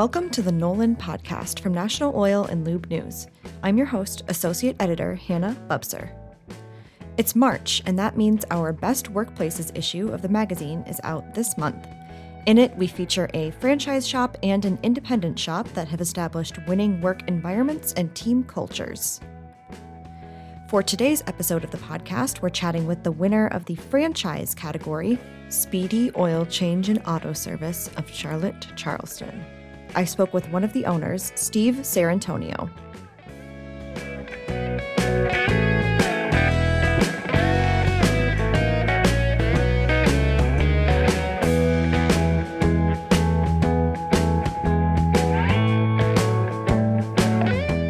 Welcome to the NOLN podcast from National Oil and Lube News. I'm your host, Associate Editor Hannah Bubser. It's March, and that means our Best Workplaces issue of the magazine is out this month. In it, we feature a franchise shop and an independent shop that have established winning work environments and team cultures. For today's episode of the podcast, we're chatting with the winner of the franchise category, SpeeDee Oil Change and Auto Service of Charlotte, Charleston. I spoke with one of the owners, Steve Sarrantonio.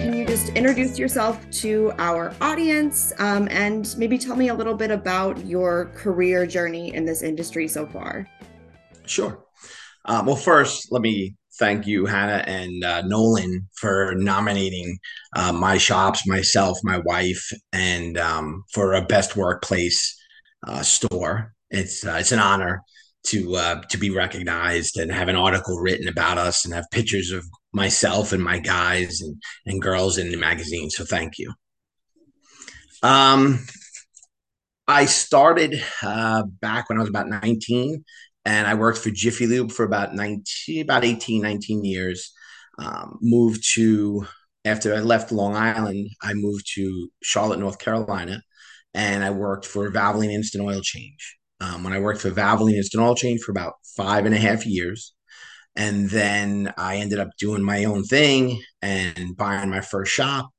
Can you just introduce yourself to our audience um, and maybe tell me a little bit about your career journey in this industry so far? Sure. Um, well, first, let me thank you, Hannah and uh, NOLN, for nominating uh, my shops, myself, my wife, and um, for a best workplace uh, store. It's uh, it's an honor to uh, to be recognized and have an article written about us and have pictures of myself and my guys and, and girls in the magazine. So thank you. Um, I started uh, back when I was about 19 and I worked for Jiffy Lube for about 19, about 18, 19 years. Um, moved to after I left Long Island, I moved to Charlotte, North Carolina, and I worked for Valvoline Instant Oil Change. Um, when I worked for Valvoline Instant Oil Change for about five and a half years, and then I ended up doing my own thing and buying my first shop,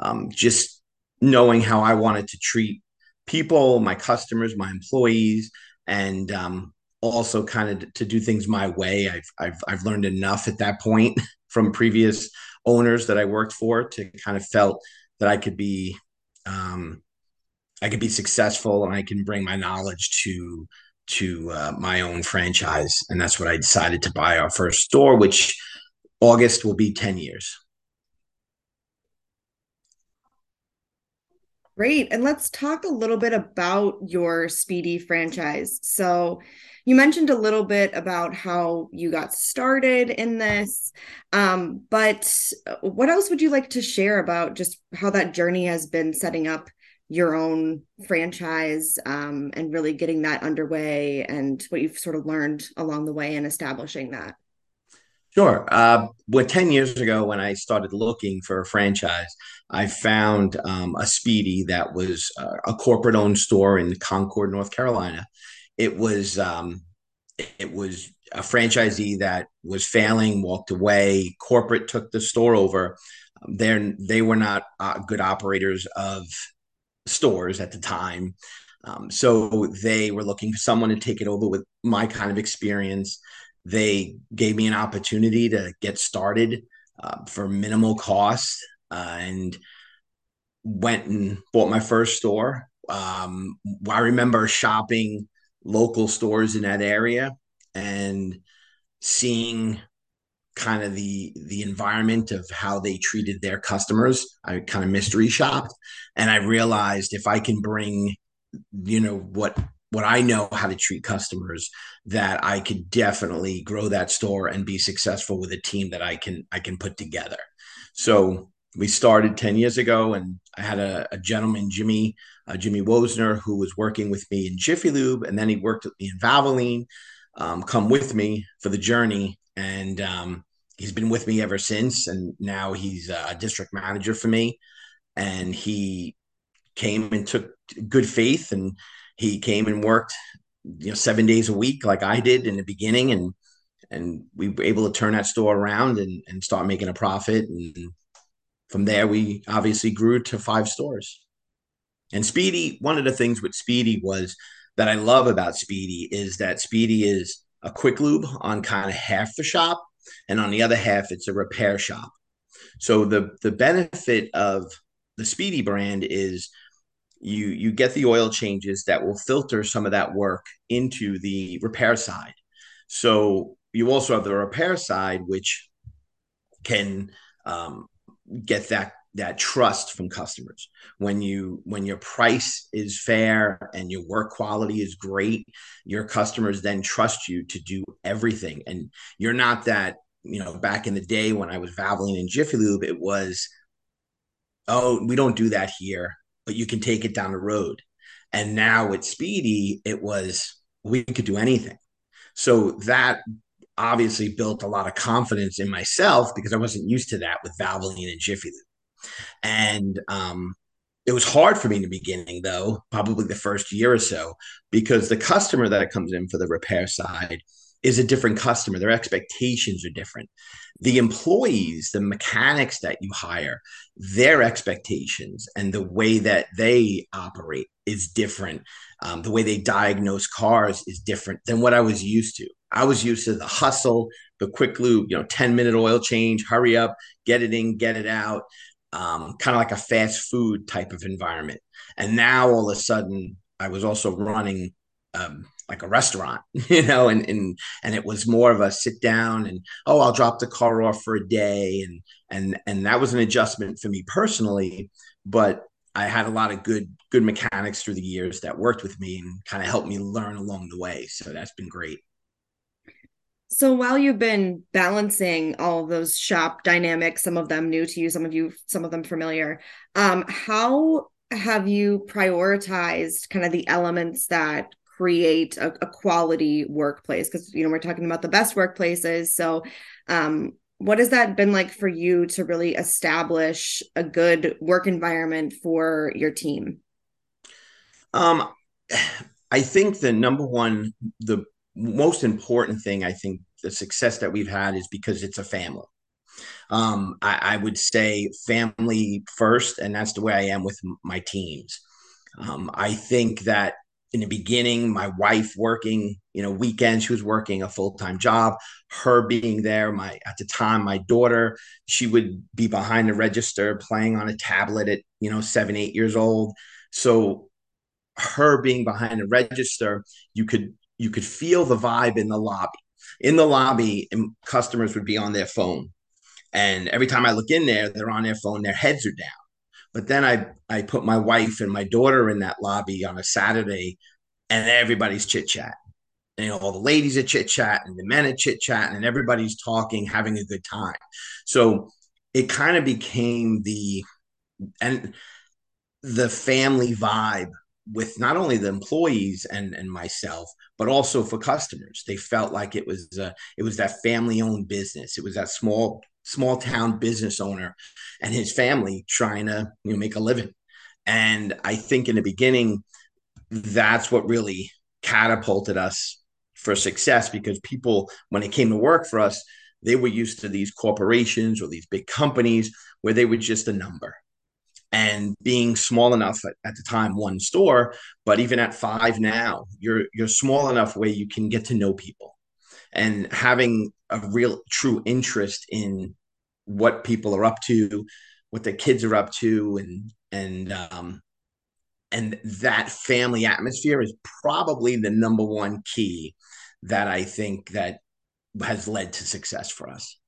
um, just knowing how I wanted to treat people, my customers, my employees, and um, also kind of to do things my way. I've I've I've learned enough at that point from previous owners that I worked for to kind of felt that I could be um, I could be successful and I can bring my knowledge to to uh, my own franchise, and that's what I decided to buy our first store, which August will be ten years. Great. And let's talk a little bit about your SpeeDee franchise. So, you mentioned a little bit about how you got started in this, um, but what else would you like to share about just how that journey has been setting up your own franchise um, and really getting that underway and what you've sort of learned along the way in establishing that? Sure. Uh, well, 10 years ago, when I started looking for a franchise, I found um, a SpeeDee that was uh, a corporate owned store in Concord, North Carolina. It was um, it was a franchisee that was failing, walked away. Corporate took the store over. They they were not uh, good operators of stores at the time, um, so they were looking for someone to take it over with my kind of experience they gave me an opportunity to get started uh, for minimal cost uh, and went and bought my first store. Um, I remember shopping local stores in that area and seeing kind of the the environment of how they treated their customers i kind of mystery shopped and i realized if i can bring you know what what I know how to treat customers that I could definitely grow that store and be successful with a team that I can I can put together. So we started 10 years ago and I had a, a gentleman, Jimmy, uh, Jimmy Wosner, who was working with me in Jiffy Lube and then he worked with me in Valvoline, um, come with me for the journey. And um, he's been with me ever since. And now he's a district manager for me. And he came and took good faith and he came and worked you know seven days a week like i did in the beginning and and we were able to turn that store around and, and start making a profit and from there we obviously grew to five stores. And SpeeDee one of the things with SpeeDee was that i love about SpeeDee is that SpeeDee is a quick lube on kind of half the shop and on the other half it's a repair shop. So the the benefit of the SpeeDee brand is you you get the oil changes that will filter some of that work into the repair side. So you also have the repair side which can um, get that that trust from customers when you when your price is fair and your work quality is great your customers then trust you to do everything and you're not that you know, back in the day when I was Valvoline in Jiffy Lube, it was, oh, we don't do that here, but you can take it down the road. And now with SpeeDee, it was we could do anything. So that obviously built a lot of confidence in myself because I wasn't used to that with Valvoline and Jiffy Lube. And um, it was hard for me in the beginning, though, probably the first year or so, because the customer that comes in for the repair side is a different customer. Their expectations are different. The employees, the mechanics that you hire, their expectations and the way that they operate is different. Um, the way they diagnose cars is different than what I was used to. I was used to the hustle, the quick lube, you know, 10 minute oil change, hurry up, get it in, get it out, um, kind of like a fast food type of environment. And now all of a sudden, I was also running um, like a restaurant, you know, and and and it was more of a sit down and oh, I'll drop the car off for a day, and and and that was an adjustment for me personally, but I had a lot of good good mechanics through the years that worked with me and kind of helped me learn along the way. So that's been great. So while you've been balancing all those shop dynamics, some of them new to you, some of you, some of them familiar, um, how have you prioritized kind of the elements that create a, a quality workplace? Because you know we're talking about the best workplaces. So um, what has that been like for you to really establish a good work environment for your team? Um i think the number one the most important thing i think the success that we've had is because it's a family um, I, I, would say family first, and that's the way I am with my teams. Um, I think that in the beginning, my wife working, you know, weekends, she was working a full time job. Her being there, my at the time, my daughter, she would be behind the register playing on a tablet at you know seven, eight years old. So her being behind the register, you could you could feel the vibe in the lobby. In the lobby, um, customers would be on their phone, and every time I look in there, they're on their phone, their heads are down. But then I I put my wife and my daughter in that lobby on a Saturday, and everybody's chit chat. You know, all the ladies are chit chat and the men are chit chat, and everybody's talking, having a good time. So it kind of became the and the family vibe with not only the employees and and myself but also for customers. They felt like it was uh, it was that family owned business. It was that small small town business owner and his family trying to you know make a living. And i think in the beginning that's what really catapulted us for success because people when it came to work for us they were used to these corporations or these big companies where they were just a number and being small enough at, at, the time one store but even at five now you're you're small enough where you can get to know people and having a real true interest in what people are up to what their kids are up to and and um and that family atmosphere is probably the number one key that i think that has led to success for us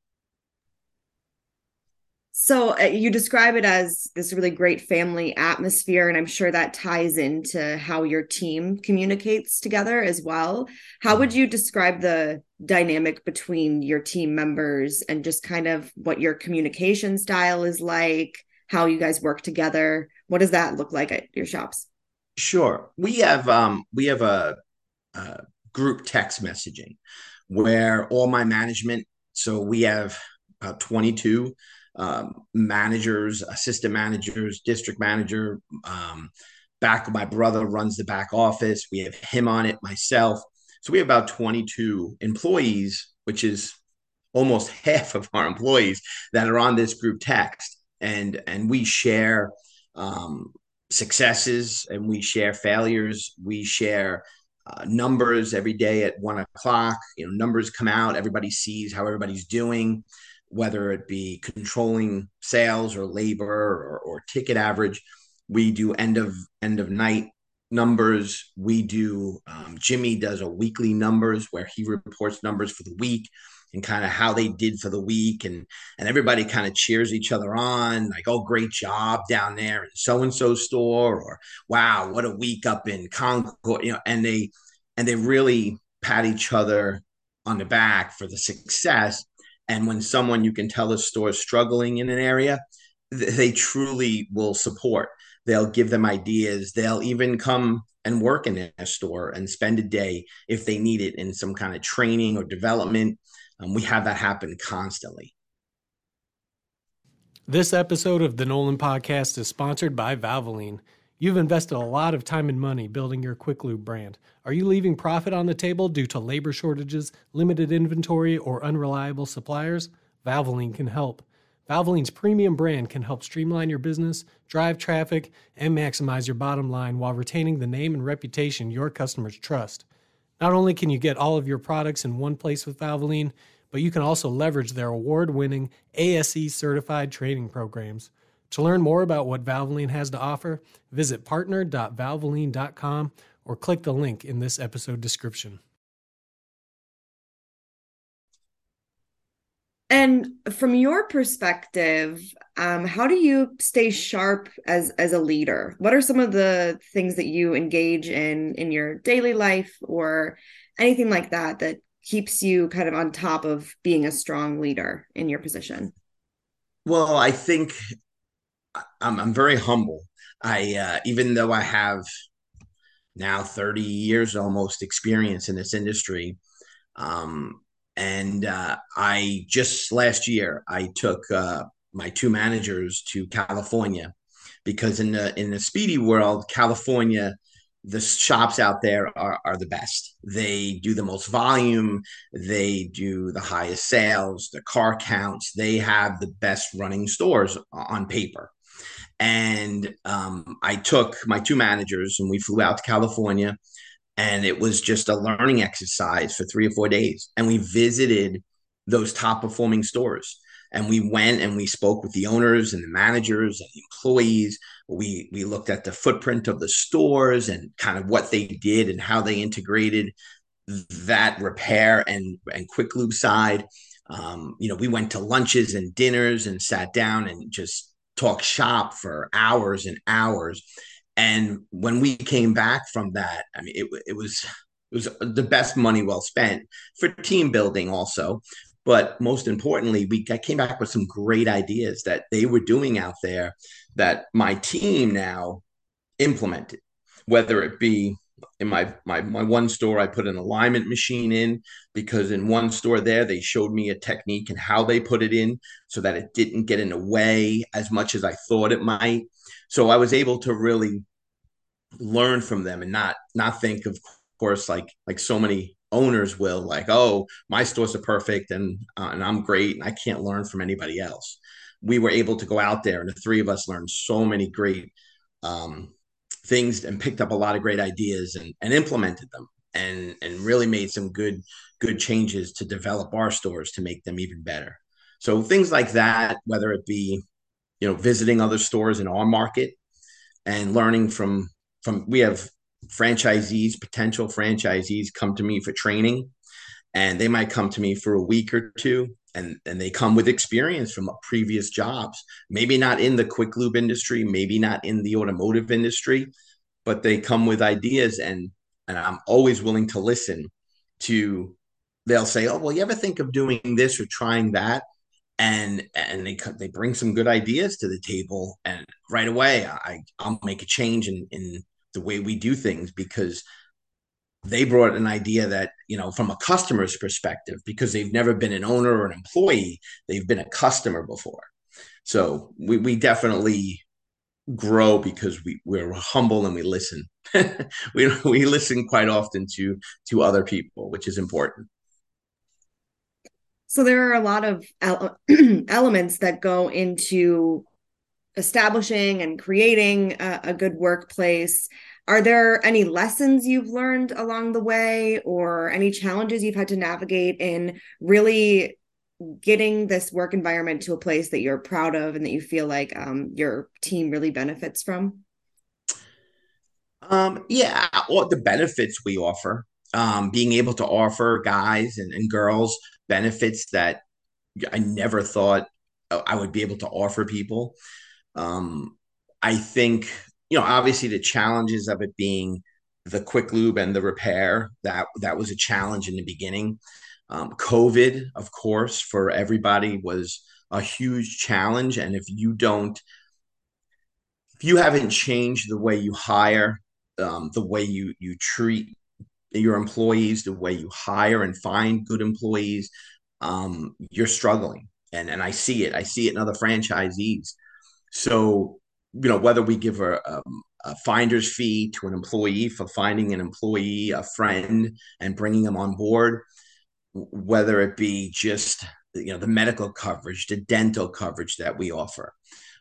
so uh, you describe it as this really great family atmosphere, and I'm sure that ties into how your team communicates together as well. How would mm-hmm. you describe the dynamic between your team members and just kind of what your communication style is like, how you guys work together? What does that look like at your shops? Sure, we have um, we have a, a group text messaging where all my management. So we have about 22 um, managers, assistant managers, district manager. Um, back, my brother runs the back office. We have him on it, myself. So we have about 22 employees, which is almost half of our employees that are on this group text, and and we share um, successes and we share failures. We share uh, numbers every day at one o'clock. You know, numbers come out. Everybody sees how everybody's doing whether it be controlling sales or labor or, or ticket average. We do end of end of night numbers. We do um, Jimmy does a weekly numbers where he reports numbers for the week and kind of how they did for the week and and everybody kind of cheers each other on like oh great job down there in so and so store or wow what a week up in Concord you know and they and they really pat each other on the back for the success And when someone you can tell a store is struggling in an area, they truly will support. They'll give them ideas. They'll even come and work in their store and spend a day if they need it in some kind of training or development. Um, we have that happen constantly. This episode of the NOLN Podcast is sponsored by Valvoline. You've invested a lot of time and money building your Quick Lube brand. Are you leaving profit on the table due to labor shortages, limited inventory, or unreliable suppliers? Valvoline can help. Valvoline's premium brand can help streamline your business, drive traffic, and maximize your bottom line while retaining the name and reputation your customers trust. Not only can you get all of your products in one place with Valvoline, but you can also leverage their award winning ASE certified training programs. To learn more about what Valvoline has to offer, visit partner.valvoline.com or click the link in this episode description. And from your perspective, um, how do you stay sharp as as a leader? What are some of the things that you engage in in your daily life or anything like that that keeps you kind of on top of being a strong leader in your position? Well, I think I'm, I'm very humble. I uh, even though I have now 30 years almost experience in this industry, um, and uh, I just last year I took uh, my two managers to California because in the in the SpeeDee world, California the shops out there are, are the best. They do the most volume. They do the highest sales, the car counts. They have the best running stores on paper. And um, I took my two managers and we flew out to California. And it was just a learning exercise for three or four days. And we visited those top performing stores and we went and we spoke with the owners and the managers and the employees we we looked at the footprint of the stores and kind of what they did and how they integrated that repair and and quick lube side um, you know we went to lunches and dinners and sat down and just talked shop for hours and hours. And when we came back from that i mean it, it was it was the best money well spent for team building also. But most importantly, we I came back with some great ideas that they were doing out there that my team now implemented, whether it be in my my my one store I put an alignment machine in because in one store there they showed me a technique and how they put it in so that it didn't get in the way as much as I thought it might. So I was able to really learn from them and not not think of course like like so many owners will like oh my stores are perfect and uh, and i'm great and i can't learn from anybody else we were able to go out there and the three of us learned so many great um, things and picked up a lot of great ideas and, and implemented them and and really made some good good changes to develop our stores to make them even better. So things like that whether it be you know visiting other stores in our market and learning from from we have franchisees, potential franchisees come to me for training and they might come to me for a week or two and, and they come with experience from previous jobs. Maybe not in the quick lube industry maybe not in the automotive industry but they come with ideas and and i'm always willing to listen to they'll say oh well you ever think of doing this or trying that? And and they they bring some good ideas to the table and right away i i'll make a change in in the way we do things because they brought an idea that you know from a customer's perspective because they've never been an owner or an employee they've been a customer before. So we, we definitely grow because we, we're humble and we listen. We, we listen quite often to to other people which is important. So there are a lot of ele- elements that go into establishing and creating a, a good workplace are there any lessons you've learned along the way or any challenges you've had to navigate in really getting this work environment to a place that you're proud of and that you feel like um, your team really benefits from? Um, yeah, what the benefits we offer, um, being able to offer guys and, and girls benefits that I never thought I would be able to offer people. Um, I think you know obviously the challenges of it being the quick lube and the repair that that was a challenge in the beginning. Um, COVID, of course, for everybody was a huge challenge. And if you don't, if you haven't changed the way you hire, um, the way you you treat your employees, the way you hire and find good employees, um, you're struggling. And and I see it. I see it in other franchisees. So you know whether we give a, a, a finder's fee to an employee for finding an employee, a friend, and bringing them on board, whether it be just you know the medical coverage, the dental coverage that we offer.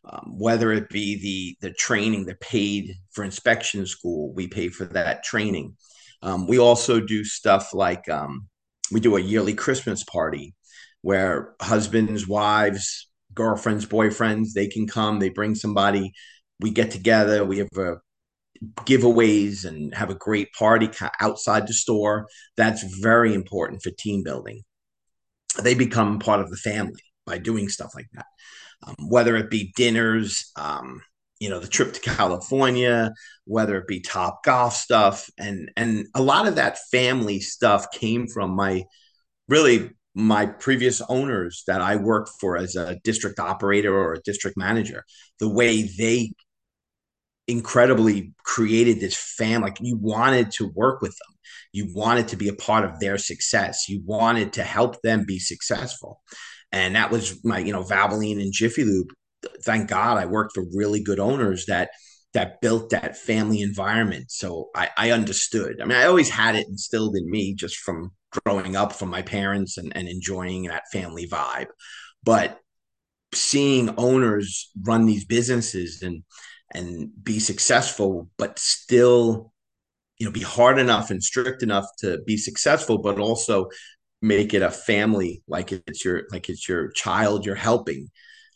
Um, whether it be the the training, the paid for inspection school, we pay for that training. Um, we also do stuff like um, we do a yearly Christmas party where husbands, wives, girlfriends, boyfriends, they can come, they bring somebody, we get together, we have a giveaways and have a great party outside the store. That's very important for team building. They become part of the family by doing stuff like that. Um, whether it be dinners, um, you know, the trip to California, whether it be top golf stuff, and and a lot of that family stuff came from my really my previous owners that I worked for as a district operator or a district manager, the way they incredibly created this family. Like you wanted to work with them. You wanted to be a part of their success. You wanted to help them be successful. And that was my, you know, Valvoline and Jiffy Lube. Thank God I worked for really good owners that that built that family environment. So I, I understood. I mean, I always had it instilled in me just from growing up from my parents and, and enjoying that family vibe. But seeing owners run these businesses and and be successful, but still, you know, be hard enough and strict enough to be successful, but also make it a family like it's your like it's your child you're helping.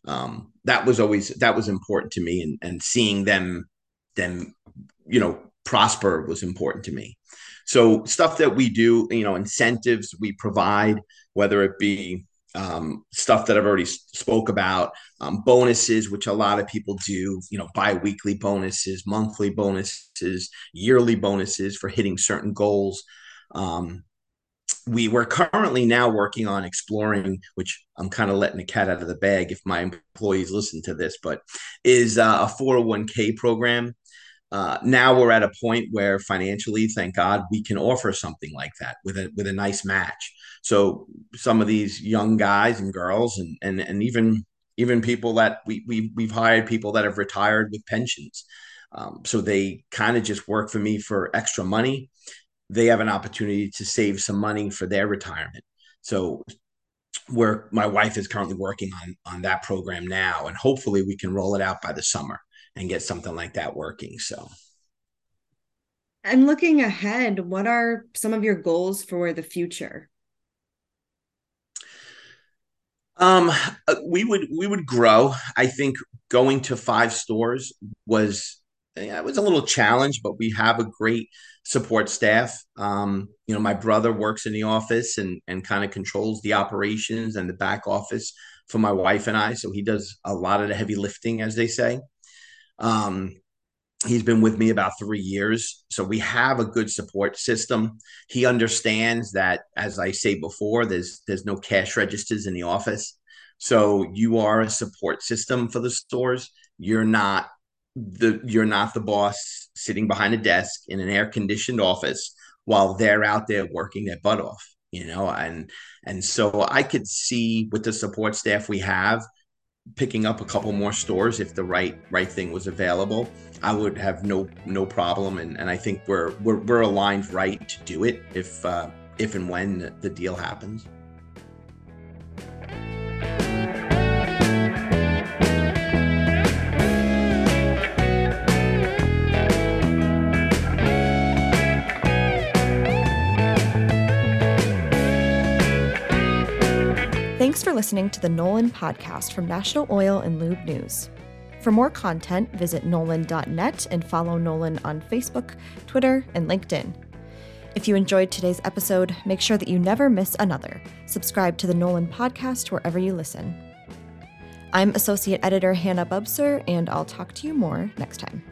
Um, that was always that was important to me, and and seeing them them you know prosper was important to me. So stuff that we do, you know, incentives we provide, whether it be um, stuff that I've already spoke about, um, bonuses, which a lot of people do, you know, biweekly bonuses, monthly bonuses, yearly bonuses for hitting certain goals. Um, we were currently now working on exploring, which I'm kind of letting the cat out of the bag if my employees listen to this, but is uh, a 401k program uh, now we're at a point where financially, thank God, we can offer something like that with a with a nice match. So some of these young guys and girls, and and and even even people that we, we we've hired people that have retired with pensions. Um, so they kind of just work for me for extra money. They have an opportunity to save some money for their retirement. So where my wife is currently working on on that program now, and hopefully we can roll it out by the summer and get something like that working. So, and looking ahead, what are some of your goals for the future? Um, uh, we would we would grow. I think going to five stores was yeah, it was a little challenge, but we have a great support staff. Um, you know, my brother works in the office and and kind of controls the operations and the back office for my wife and I. So he does a lot of the heavy lifting, as they say. Um, he's been with me about three years. So we have a good support system. He understands that as i say before there's there's no cash registers in the office. So you are a support system for the stores. You're not the you're not the boss sitting behind a desk in an air conditioned office while they're out there working their butt off you know? And and so i could see with the support staff we have picking up a couple more stores if the right right thing was available i would have no no problem. And, and i think we're, we're we're aligned right to do it if uh, if and when the deal happens listening to the NOLN podcast from National Oil and Lube News. For more content, visit noln.net and follow NOLN on Facebook, Twitter, and LinkedIn. If you enjoyed today's episode, make sure that you never miss another. Subscribe to the NOLN podcast wherever you listen. I'm Associate Editor Hannah Bubser, and I'll talk to you more next time.